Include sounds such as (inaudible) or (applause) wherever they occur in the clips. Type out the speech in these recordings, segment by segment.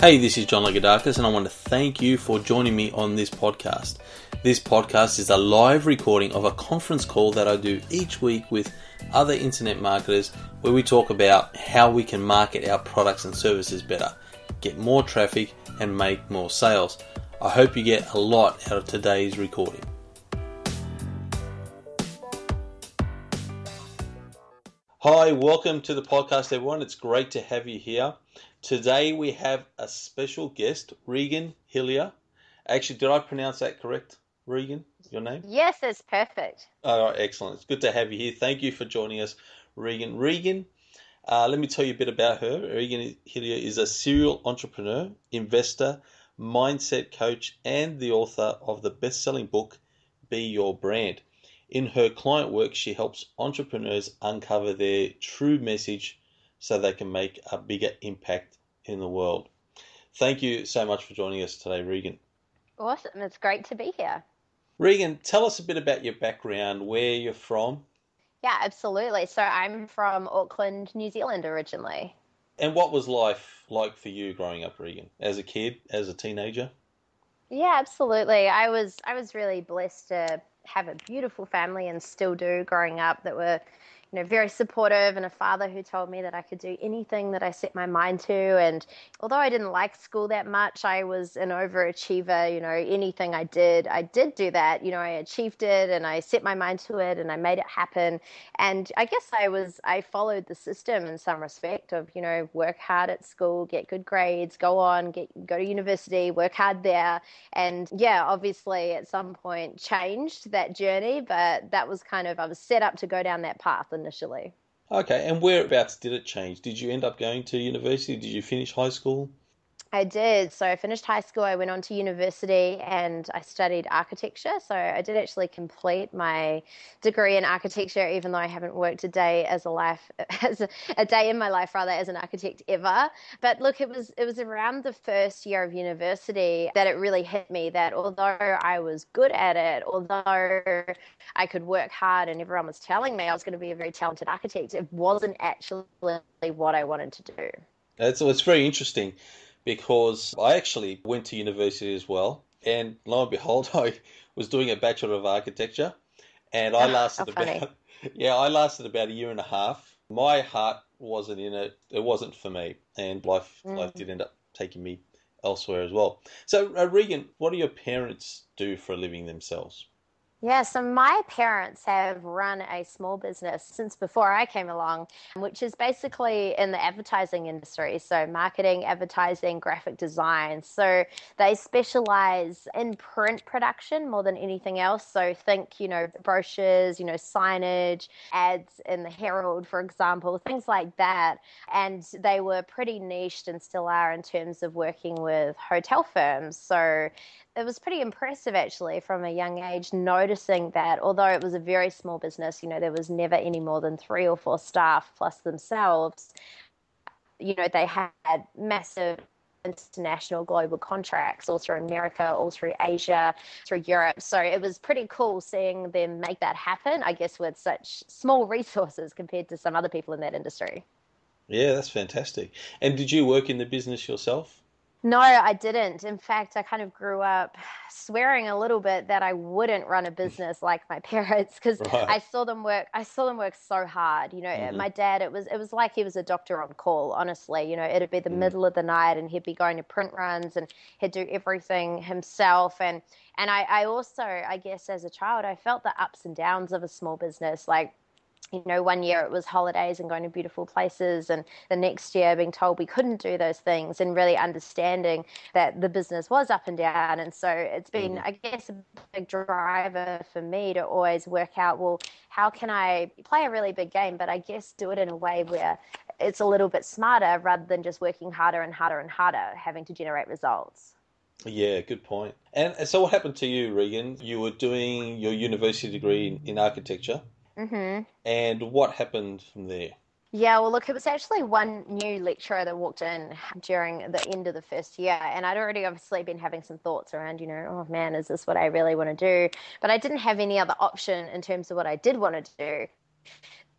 Hey, this is John Lagodakis, and I want to thank you for joining me on this podcast. This podcast is a live recording of a conference call that I do each week with other internet marketers where we talk about how we can market our products and services better, get more traffic, and make more sales. I hope you get a lot out of today's recording. Hi, welcome to the podcast, everyone. It's great to have you here. Today we have a special guest, Regan Hillyer. Actually, did I pronounce that correct, Regan? Your name? Yes, it's perfect. All right, excellent. It's good to have you here. Thank you for joining us, Regan. Regan, uh, let me tell you a bit about her. Regan Hillyer is a serial entrepreneur, investor, mindset coach, and the author of the best selling book, Be Your Brand. In her client work, she helps entrepreneurs uncover their true message so they can make a bigger impact in the world. Thank you so much for joining us today, Regan. Awesome. It's great to be here. Regan, tell us a bit about your background, where you're from. Yeah, absolutely. So I'm from Auckland, New Zealand originally. And what was life like for you growing up, Regan, as a kid, as a teenager? Yeah, absolutely. I was I was really blessed to have a beautiful family and still do growing up that were you know, very supportive and a father who told me that I could do anything that I set my mind to. And although I didn't like school that much, I was an overachiever. You know, anything I did, I did do that. You know, I achieved it and I set my mind to it and I made it happen. And I guess I was, I followed the system in some respect of, you know, work hard at school, get good grades, go on, get, go to university, work hard there. And yeah, obviously at some point changed that journey, but that was kind of, I was set up to go down that path initially. Okay, and whereabouts did it change? Did you end up going to university? Did you finish high school? I did. So I finished high school, I went on to university and I studied architecture. So I did actually complete my degree in architecture, even though I haven't worked a day as a life (laughs) as a, a, day in my life rather as an architect ever. But look, it was it was around the first year of university that it really hit me that although I was good at it, although I could work hard and everyone was telling me I was going to be a very talented architect, it wasn't actually what I wanted to do. It's, it's very interesting because I actually went to university as well, and lo and behold, (laughs) I was doing a bachelor of architecture, and I lasted about (laughs) yeah, I lasted about a year and a half. My heart wasn't in it; it wasn't for me, and life mm. life did end up taking me elsewhere as well. So, uh, Regan, what do your parents do for a living themselves? Yeah, so my parents have run a small business since before I came along, which is basically in the advertising industry. So, marketing, advertising, graphic design. So, they specialize in print production more than anything else. So, think, you know, brochures, you know, signage, ads in the Herald, for example, things like that. And they were pretty niched and still are in terms of working with hotel firms. So, it was pretty impressive actually from a young age noticing that although it was a very small business you know there was never any more than three or four staff plus themselves you know they had massive international global contracts all through america all through asia through europe. So it was pretty cool seeing them make that happen i guess with such small resources compared to some other people in that industry. Yeah that's fantastic. And did you work in the business yourself no, I didn't. In fact, I kind of grew up (sighs) swearing a little bit that I wouldn't run a (laughs) business like my (laughs) parents because right. I saw them work. I saw them work so hard. You know, mm-hmm. my dad. It was it was like he was a doctor on call. Honestly, you know, it'd be the mm middle of the night, and he'd be going to print runs, and he'd do everything himself. And and I, I also, I guess, as a child, I felt the ups and downs of a small business, like you know, one year it was holidays and going to beautiful places, and the next year being told we couldn't do those things, and really understanding that the business was up and down. And so it's been, mm. I guess, a big driver for me to always work out well, how can I play a really big game, but I guess do it in a way where it's a little bit smarter rather than just working harder and harder and harder, having to generate results. Yeah, good point. And so, what happened to you, Regan? You were doing your university degree in, in architecture. Mm-hmm. And what happened from there? Yeah, well, look, it was actually one new lecturer that walked in during the end of the first year, and I'd already obviously been having some thoughts around, you know, oh man, is this what I really want to do? But I didn't have any other option in terms of what I did want to do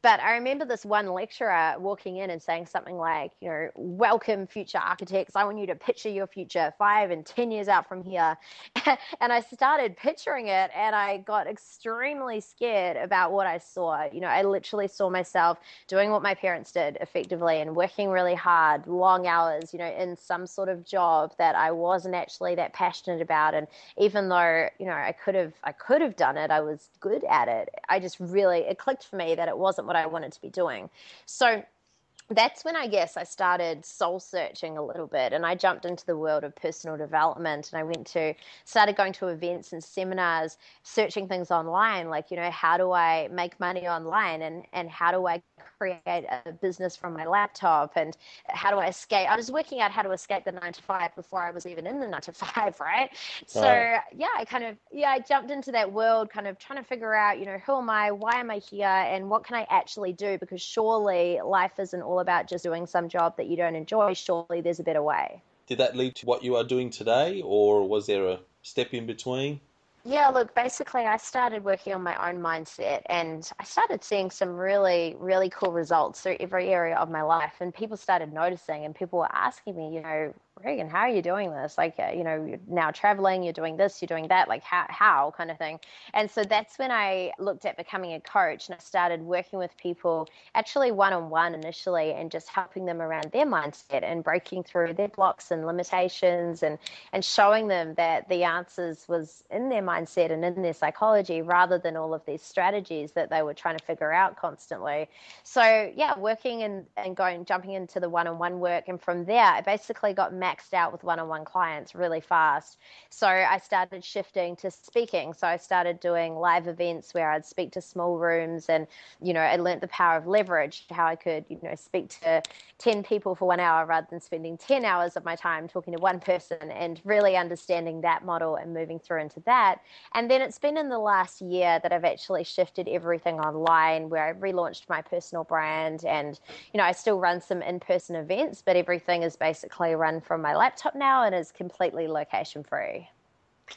But I remember this one lecturer walking in and saying something like, you know, welcome future architects. I want you to picture your future five and 10 years out from here. (laughs) and I started picturing it and I got extremely scared about what I saw. You know, I literally saw myself doing what my parents did effectively and working really hard, long hours, you know, in some sort of job that I wasn't actually that passionate about. And even though, you know, I could have, I could have done it, I was good at it. I just really, it clicked for me that it wasn't what I wanted to be doing. So that's when I guess I started soul searching a little bit and I jumped into the world of personal development and I went to started going to events and seminars searching things online like you know how do I make money online and and how do I create a business from my laptop and how do I escape? I was working out how to escape the 9 to 5 before I was even in the 9 to (laughs) 5 right? So right. yeah I kind of yeah I jumped into that world kind of trying to figure out you know who am I? Why am I here? And what can I actually do? Because surely life isn't all about just doing some job that you don't enjoy. Surely there's a better way. Did that lead to what you are doing today, or was there a step in between? Yeah, look, basically, I started working on my own mindset and I started seeing some really, really cool results through every area of my life. And people started noticing, and people were asking me, you know, Regan, how are you doing this? Like, uh, you know, you're now traveling, you're doing this, you're doing that, like, how, how kind of thing. And so that's when I looked at becoming a coach and I started working with people actually one on one initially and just helping them around their mindset and breaking through their blocks and limitations and, and showing them that the answers was in their mindset and in their psychology rather than all of these strategies that they were trying to figure out constantly. So, yeah, working and, and going, jumping into the one on one work. And from there, I basically got maxed out with one on one clients really fast. So I started shifting to speaking. So I started doing live events where I'd speak to small rooms and, you know, I learned the power of leverage, how I could, you know, speak to 10 people for one hour rather than spending 10 hours of my time talking to one person and really understanding that model and moving through into that. And then it's been in the last year that I've actually shifted everything online where I've relaunched my personal brand and, you know, I still run some in person events, but everything is basically run from my laptop now and is completely location free.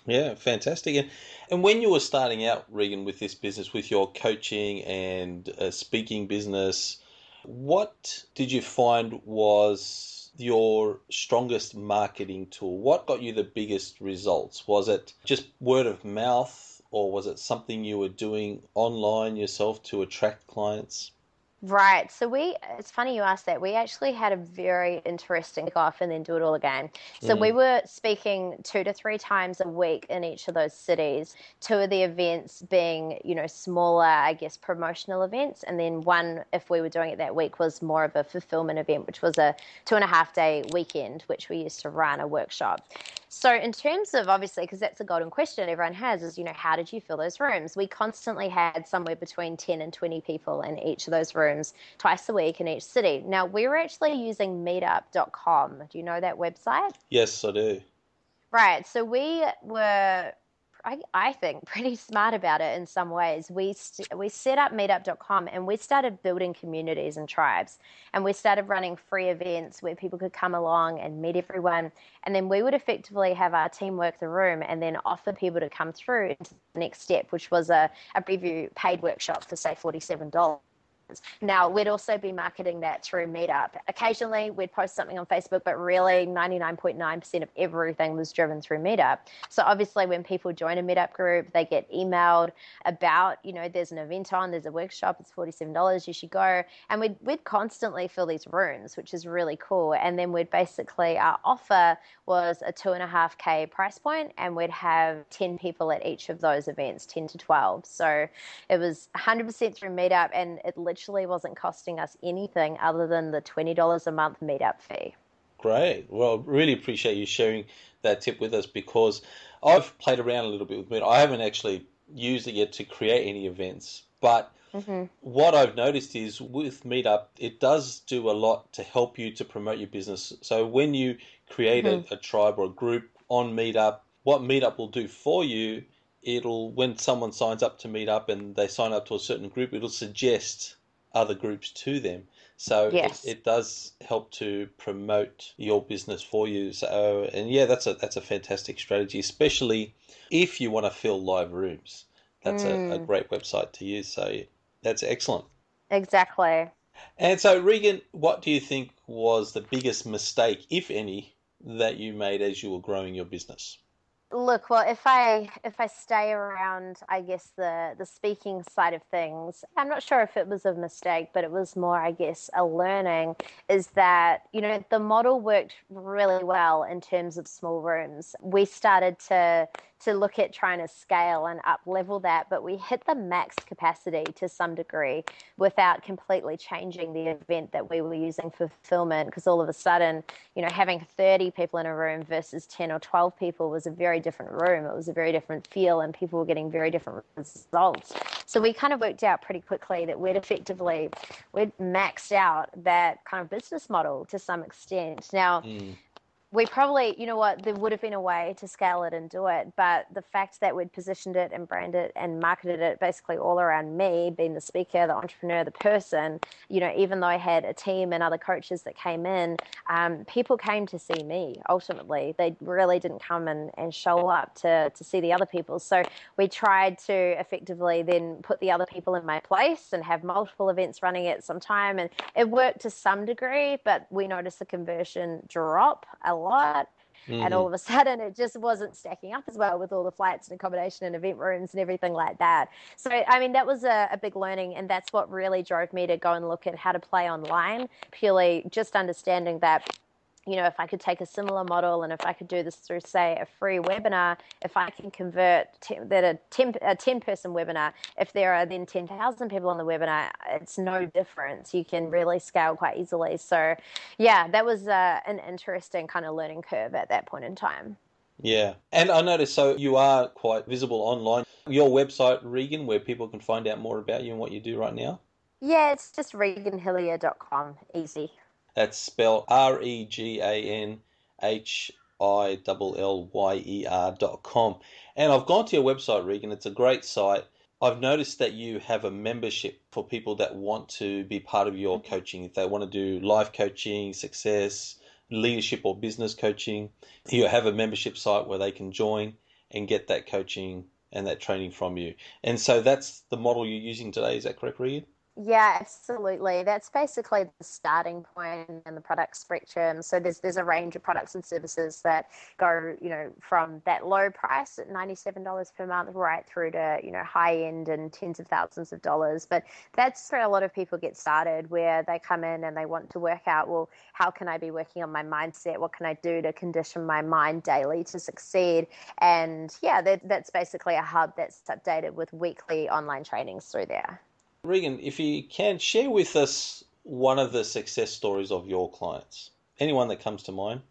Yeah, fantastic. And, and when you were starting out, Regan, with this business, with your coaching and uh, speaking business, what did you find was your strongest marketing tool? What got you the biggest results? Was it just word of mouth, or was it something you were doing online yourself to attract clients? Right. So we, it's funny you asked that. We actually had a very interesting off and then do it all again. So mm. we were speaking two to three times a week in each of those cities. Two of the events being, you know, smaller, I guess, promotional events. And then one, if we were doing it that week, was more of a fulfillment event, which was a two and a half day weekend, which we used to run a workshop. So, in terms of obviously, because that's a golden question everyone has, is, you know, how did you fill those rooms? We constantly had somewhere between 10 and 20 people in each of those rooms twice a week in each city. Now, we were actually using meetup.com. Do you know that website? Yes, I do. Right. So, we were I, I think, (laughs) pretty smart about it in some ways. We, st- we set up meetup.com and we started building communities and tribes. And we started running free events where people could come along and meet everyone. And then we would effectively have our team work the room and then offer people to come through into the next step, which was a, a preview paid workshop for, say, $47. Now, we'd also be marketing that through Meetup. Occasionally, we'd post something on Facebook, but really 99.9% of everything was driven through Meetup. So obviously, when people join a Meetup group, they get emailed about, you know, there's an event on, there's a workshop, it's $47, you should go. And we'd, we'd constantly fill these rooms, which is really cool. And then we'd basically, our offer was a two and a half K price point, and we'd have 10 people at each of those events, 10 to 12. So it was 100% through Meetup, and it literally wasn't costing us anything other than the $20 a month meetup fee. Great. Well, really appreciate you sharing that tip with us because I've played around a little bit with Meetup. I haven't actually used it yet to create any events, but mm-hmm. what I've noticed is with Meetup, it does do a lot to help you to promote your business. So when you create mm-hmm. a, a tribe or a group on Meetup, what Meetup will do for you it'll when someone signs up to Meetup and they sign up to a certain group it'll suggest other groups to them. So yes. it, it, does help to promote your business for you. So and yeah, that's a that's a fantastic strategy, especially if you want to fill live rooms. That's mm. a, a, mm. great website to use. So that's excellent. Exactly. And so, Regan, what do you think was the biggest mistake, if any, that you made as you were growing your business? Look, well, if I if I stay around, I guess the the speaking side of things, I'm not sure if it was a mistake, but it was more, I guess, a learning. Is that you know the model worked really well in terms of small rooms. We started to to look at trying to scale and up level that, but we hit the max capacity to some degree without completely changing the event that we were using for fulfillment. Because all of a sudden, you know, having 30 people in a room versus 10 or 12 people was a very different room. It was a very different feel, and people were getting very different results. So we kind of worked out pretty quickly that we'd effectively we'd maxed out that kind of business model to some extent. Now. Mm we probably, you know what, there would have been a way to scale it and do it, but the fact that we'd positioned it and branded it and marketed it basically all around me, being the speaker, the entrepreneur, the person, you know, even though I had a team and other coaches that came in, um, people came to see me ultimately. They really didn't come and, and show up to, to see the other people. So we tried to effectively then put the other people in my place and have multiple events running at some time. And it worked to some degree, but we noticed the conversion drop a lot. Mm-hmm. And all of a (laughs) sudden, it just wasn't stacking up as well with all the flights and accommodation and event rooms and everything like that. So, I mean, that was a, a, big learning. And that's what really drove me to go and look at how to play online, purely just understanding that you know, if I could take a similar model and if I could do this through, say, a free webinar, if I can convert that a 10, a 10 person webinar, if there are then 10,000 people on the webinar, it's no difference. You can really scale quite easily. So, yeah, that was uh, an interesting kind of learning curve at that point in time. Yeah. And I noticed, so you are quite visible online. Your website, Regan, where people can find out more about you and what you do right now? Yeah, it's just reganhillyer.com. Easy. That's spelled R E G A N H I L L Y E R dot com. And I've gone to your website, Regan. It's a great site. I've noticed that you have a membership for people that want to be part of your mm-hmm. coaching. If they want to do life coaching, success, leadership, or business coaching, you have a membership site where they can join and get that coaching and that training from you. And so that's the model you're using today. Is that correct, Regan? Yeah, absolutely. That's basically the starting point in the product spectrum. So there's there's a range of products and services that go, you know, from that low price at $97 per month right through to, you know, high end and tens of thousands of dollars. But that's where a lot of people get started where they come in and they want to work out, well, how can I be working on my mindset? What can I do to condition my mind daily to succeed? And yeah, that, that's basically a hub that's updated with weekly online trainings through there. Regan, if you can share with us one of the success stories of your clients, anyone that comes to mind.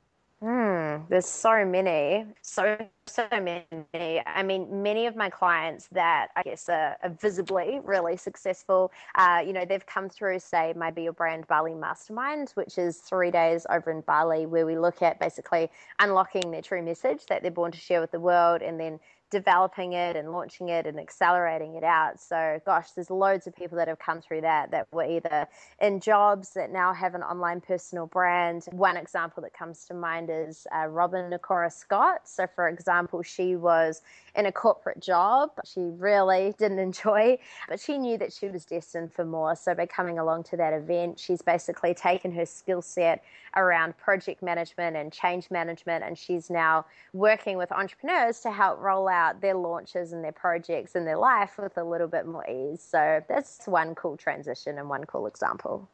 Hmm, there's so many, so so many. I mean, many of my clients that I guess are, are visibly really successful. Uh, you know, they've come through, say, my Be Your Brand Bali Mastermind, which is three days over in Bali, where we look at basically unlocking their true message that they're born to share with the world, and then developing it and launching it and accelerating it out. So, gosh, there's loads of people that have come through that that were either in jobs that now have an online personal brand. One example that comes to mind is uh, Robin Nakora Scott. So, for example, she was in a corporate job she really didn't (laughs) enjoy, but she knew that she was destined for more. So, by coming along to that event, she's basically taken her skill set around project management and change management, and she's now working with entrepreneurs to help roll out their launches and their projects and their life with a little bit more ease. So, that's one cool transition and one cool example.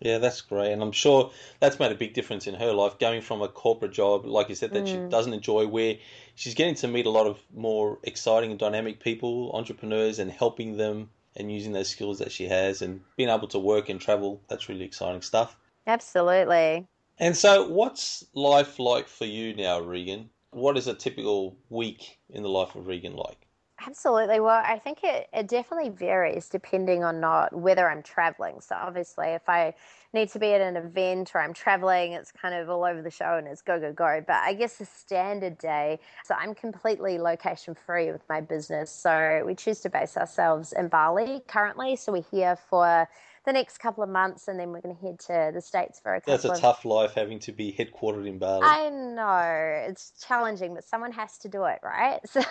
Yeah, that's great. And I'm sure that's made a big difference in her life, going from a corporate job, like you said, that mm. she doesn't enjoy, where she's getting to meet a lot of more exciting and dynamic people, entrepreneurs, and helping them and using those skills that she has and being able to work and travel. That's really exciting stuff. Absolutely. And so, what's life like for you now, Regan? What is a typical week in the life of Regan like? Absolutely. Well, I think it, it definitely varies depending on not whether I'm traveling. So obviously, if I need to be at an event or I'm traveling, it's kind of all over the show and it's go go go. But I guess a standard day, so I'm completely location free with my business. So we choose to base ourselves in Bali currently. So we're here for the next couple of months, and then we're going to head to the states for a couple. Months. That's a of... tough life having to be headquartered in Bali. I know it's challenging, but someone has to do it, right? (laughs) So,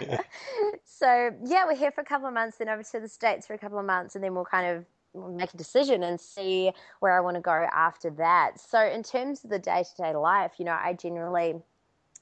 yeah. (laughs) so yeah, we're here for a couple of months, then over to the states for a couple of months, and then we'll kind of make a decision and see where I want to go after that. So, in terms of the day to day life, you know, I generally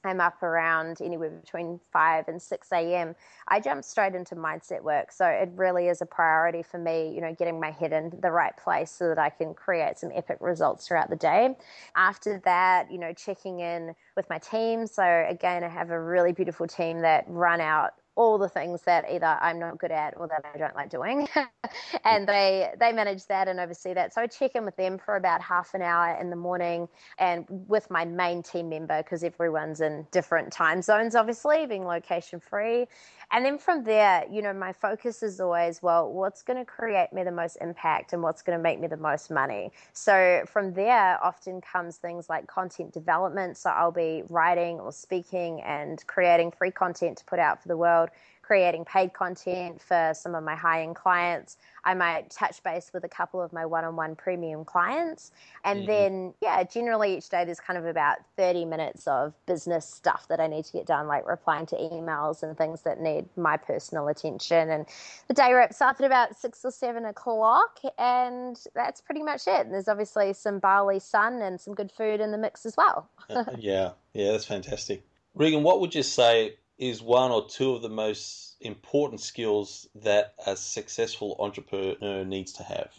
I'm up around anywhere between 5 and 6 a.m. I jump straight into mindset work. So it really is a priority for me, you know, getting my head in the right place so that I can create some epic results throughout the day. After that, you know, checking in with my team. So again, I have a really beautiful team that run out all the things that either I'm not good at or that I don't like doing. (laughs) and they they manage that and oversee that. So I check in with them for about half an hour in the morning and with my main team member because everyone's in different time zones obviously being location free. And then from there, you know, my focus is always, well, what's going to create me the most impact and what's going to make me the most money. So from there, often comes things like content development. So I'll be writing or speaking and creating free content to put out for the world creating paid content for some of my high end clients. I might touch base with a couple of my one on one premium clients. And mm-hmm. then, yeah, generally each day there's kind of about 30 minutes of business stuff that I need to get done, like replying to emails and things that need my personal attention. And the day wraps up at about six or seven o'clock. And that's pretty much it. And there's obviously some Bali sun and some good food in the mix as well. (laughs) (laughs) yeah, yeah, that's fantastic. Regan, what would you say is one or two of the most important skills that a successful entrepreneur needs to have?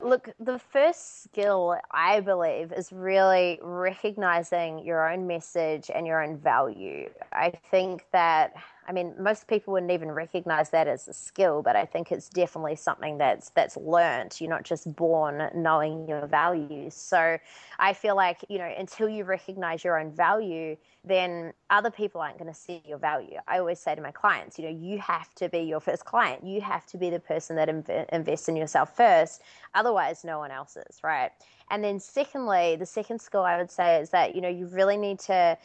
Look, the first skill I believe is really recognizing your own message and your own value. I think that I mean, most people wouldn't even recognize that as a skill, but I think it's definitely something that's that's learned. You're not just born knowing your values. So I feel like, you know, until you recognize your own value, then other people aren't going to see your value. I always say to my clients, you know, you have to be your first client. You have to be the person that inv- invests in yourself first. Otherwise, no one else is, right? And then secondly, the second skill I would say is that, you know, you really need to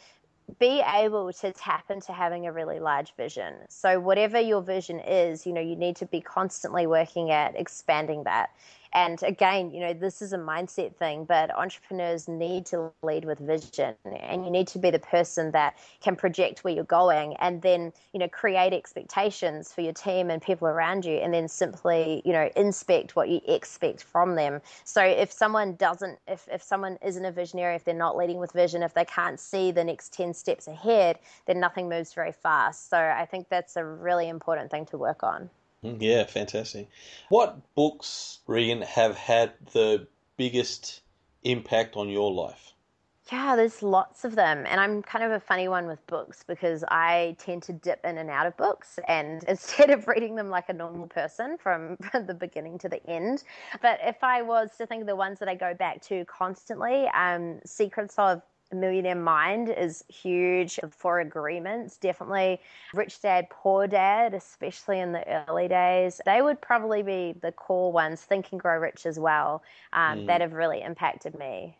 be able to tap into having a really large vision. So, whatever your vision is, you know, you need to be constantly working at expanding that. And again, you know, this is a mindset thing, but entrepreneurs need to lead with vision and you need to be the person that can project where you're going and then, you know, create expectations for your team and people around you and then simply, you know, inspect what you expect from them. So if someone doesn't, if, if someone isn't a visionary, if they're not leading with vision, if they can't see the next 10 steps ahead, then nothing moves very fast. So I think that's a really important thing to work on. Mm, yeah, fantastic. What books, Regan, have had the biggest impact on your life? Yeah, there's lots of them. And I'm kind of a funny one with books because I tend to dip in and out of books. And (laughs) instead of reading them like a normal person from, (laughs) from the beginning to the end, but if I was to think of the ones that I go back to constantly, um, Secrets of Millionaire Mind is huge. Four Agreements, definitely. Rich Dad, Poor Dad, especially in the early days. They would probably be the core ones. Think and Grow Rich as well, um, mm. that have really impacted me.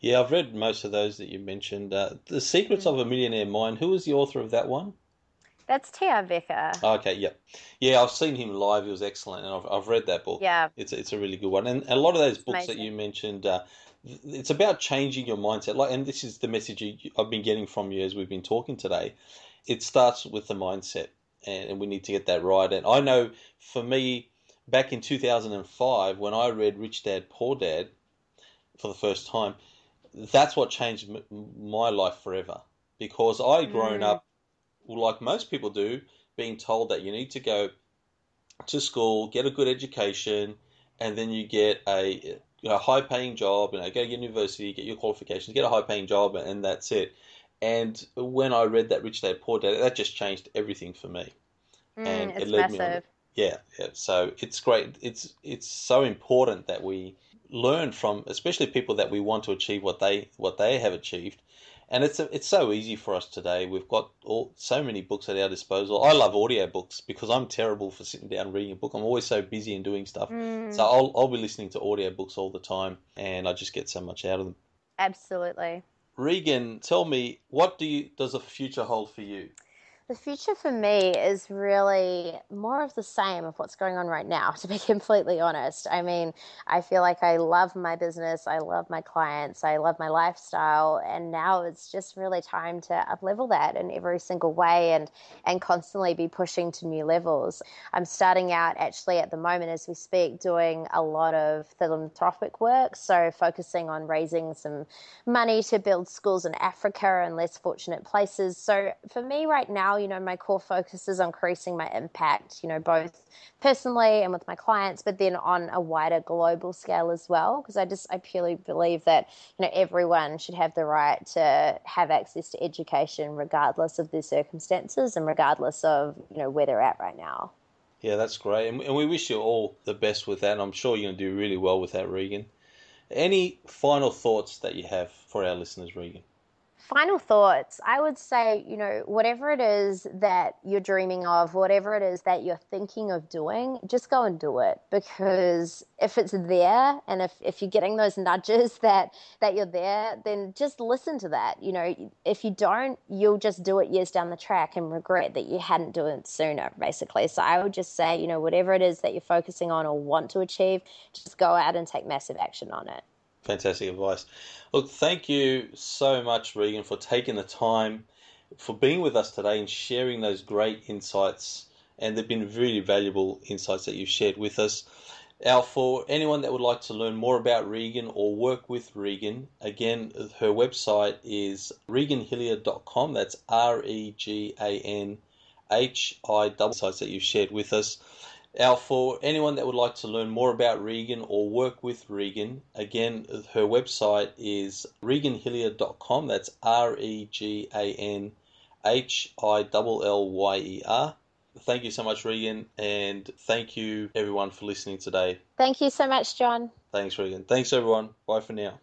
Yeah, I've read most of those that you mentioned. Uh, the Secrets mm. of a Millionaire Mind. Who was the author of that one? That's T. Harv Eker. Okay, yeah. Yeah, I've seen him live. He was excellent, and I've, I've read that book. Yeah. It's, it's a really good one. And a lot of those books amazing. that you mentioned, uh, it's about changing your mindset. Like, and this is the message you, I've been getting from you as we've been talking today. It starts with the mindset, and, and we need to get that right. And I know for me, back in 2005, when I read Rich Dad Poor Dad for the first time, that's what changed my life forever. Because I grown mm. up, like most people do, being told that you need to go to school, get a good education, and then you get a you know, high paying job, you know, go to university, get your qualifications, get a high paying job, and that's it. And when I read that Rich Dad Poor Dad, that just changed everything for me. Mm, and it led massive. me on. Yeah, yeah. So it's great. It's it's so important that we learn from, especially people that we want to achieve what they what they have achieved, and it's a, it's so easy for us today. We've got all so many books at our disposal. I love audio books because I'm terrible for sitting down reading a book. I'm always so busy and doing stuff. Mm. So I'll I'll be listening to audio books all the time, and I just get so much out of them. Absolutely. Regan, tell me what do you does the future hold for you? The future for me is really more of the same of what's going on right now, (laughs) to be completely honest. I mean, I feel like I love my business, I love my clients, I love my lifestyle, and now it's just really time to uplevel that in every single way and and constantly be pushing to new levels. I'm starting out actually at the moment as we speak doing a lot of philanthropic work, so focusing on raising some money to build schools in Africa and less fortunate places. So for me right now you know, my core focus is on increasing my impact, you know, both personally and with my clients, but then on a wider global scale as well. Because I just, I purely believe that, you know, everyone should have the right to have access to education regardless of their circumstances and regardless of, you know, where they're at right now. Yeah, that's great. And we wish you all the best with that. And I'm sure you're going to do really well with that, Regan. Any final thoughts that you have for our listeners, Regan? Final thoughts. I would say you know whatever it is that you're dreaming of whatever it is that you're thinking of doing just go and do it. Because if it's there and if, if you're getting those nudges (laughs) that that you're there then just listen to that. You know if you don't you'll just do it years down the track and regret that you hadn't done it sooner basically. So i would just say you know whatever it is that you're focusing on or want to achieve just go out and take massive action on it Fantastic advice. Look, thank you so much, Regan, for taking the time, for being with us today and sharing those great insights. And they've been really valuable insights that you've shared with us. Now, for anyone that would like to learn more about Regan or work with Regan, again, her website is reganhillyer.com. That's R E G A N H I W sites that you've shared with us. Now, for anyone that would like to learn more about Regan or work with Regan, again, her website is reganhillyer.com. That's R E G A N H I L L Y E R. Thank you so much, Regan, and thank you everyone for listening today. Thank you so much, John. Thanks, Regan. Thanks, everyone. Bye for now.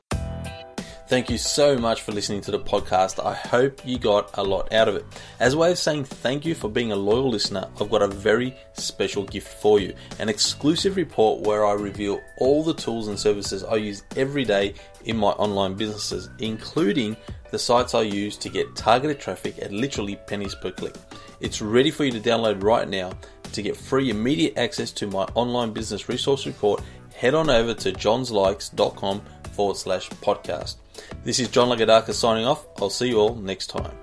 Thank you so much for listening to the podcast. I hope you got a lot out of it. As a way of saying thank you for being a loyal listener, I've got a very special gift for you an exclusive report where I reveal all the tools and services I use every day in my online businesses, including the sites I use to get targeted traffic at literally pennies per click. It's ready for you to download right now. To get free immediate access to my online business resource report, head on over to johnslikes.com forward slash podcast. This is John Lagadaka signing off. I'll see you all next time.